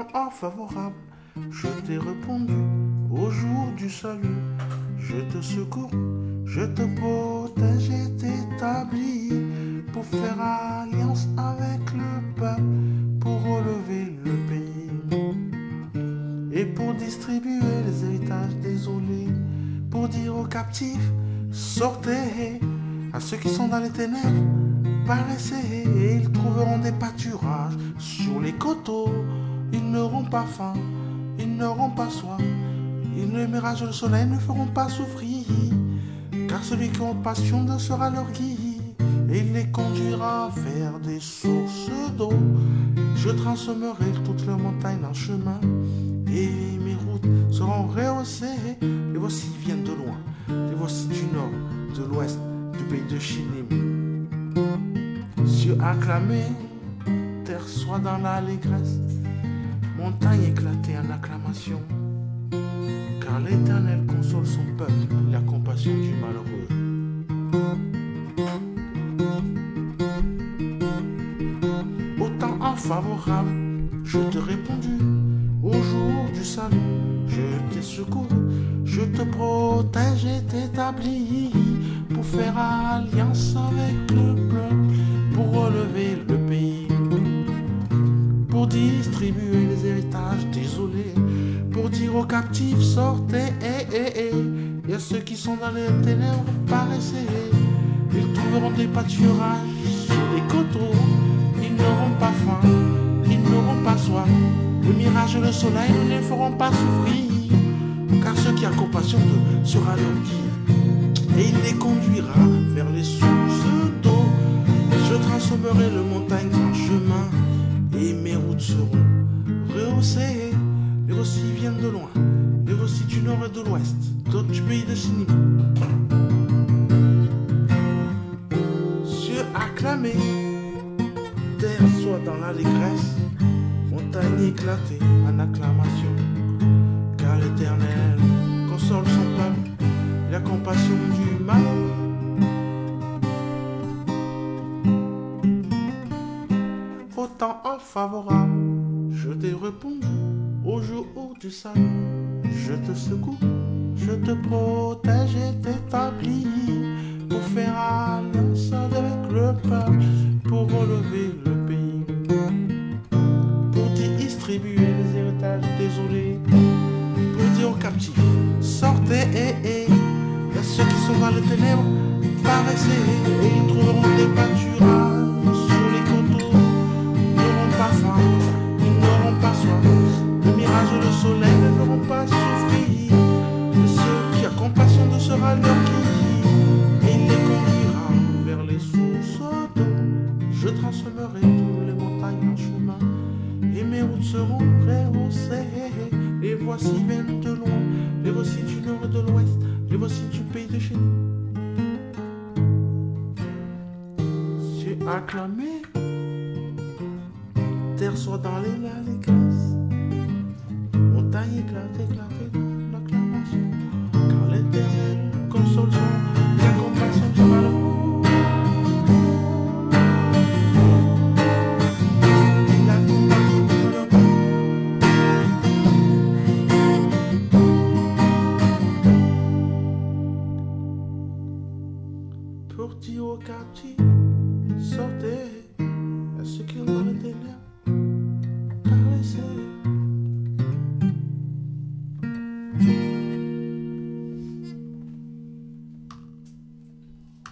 temps favorable, je t'ai répondu au jour du salut. Je te secours, je te protège et t'établis pour faire alliance avec le peuple, pour relever le pays et pour distribuer les héritages désolés, pour dire aux captifs, sortez, à ceux qui sont dans les ténèbres, paraissez, et ils trouveront des pâturages sur les coteaux, n'auront pas faim, ils n'auront pas soif, ils ne mirages le soleil ne feront pas souffrir, car celui qui a passion de sera leur guide, et il les conduira vers des sources d'eau. Je transformerai toutes leurs montagnes en chemin, et mes routes seront rehaussées. Les voici viennent de loin, les voici du nord, de l'ouest, du pays de Chinim. Cieux acclamés, terre soit dans l'allégresse, montagne éclatée en acclamation. Car l'Éternel console son peuple, la compassion du malheureux. Au temps favorable, je te répondu. Au jour du salut, je t'ai secouru. Je te protège et t'établis pour faire alliance avec aux captifs sortez, eh, eh, eh, et ceux qui sont dans les ténèbres paraissez. Ils trouveront des pâturages sur les coteaux, ils n'auront pas faim, ils n'auront pas soif. Le mirage et le soleil ne les feront pas souffrir, car ceux qui a compassion d'eux sera leur guide, et il les conduira vers les sources d'eau. Je transformerai le montagne en chemin, et mes routes seront rehaussées. Voici viennent de loin, les voici du nord et de l'ouest, d'autres du pays de Sinim. Cieux acclamés, terre soit dans l'allégresse, montagne éclatée en acclamation, car l'Éternel console son peuple, la compassion du mal. Au temps favorable, je t'ai répondu au jour du salut, je te secoue, je te protège et t'établis pour faire alliance avec le peuple, pour relever le pays, pour distribuer les héritages désolés, pour dire aux captifs, sortez et, et, et ceux qui sont dans les ténèbres, paraissez et ils trouveront des pâturages Les voici viennent de loin, les voici du nord et de l'ouest, les voici du pays de chez nous. Cieux acclamés, terre soit dans les allégresse, montagne éclate, éclate dans l'acclamation, car l'éternel console son, Pour dire aux captifs, sortez, à ceux qui ont dans les ténèbres, paraissez.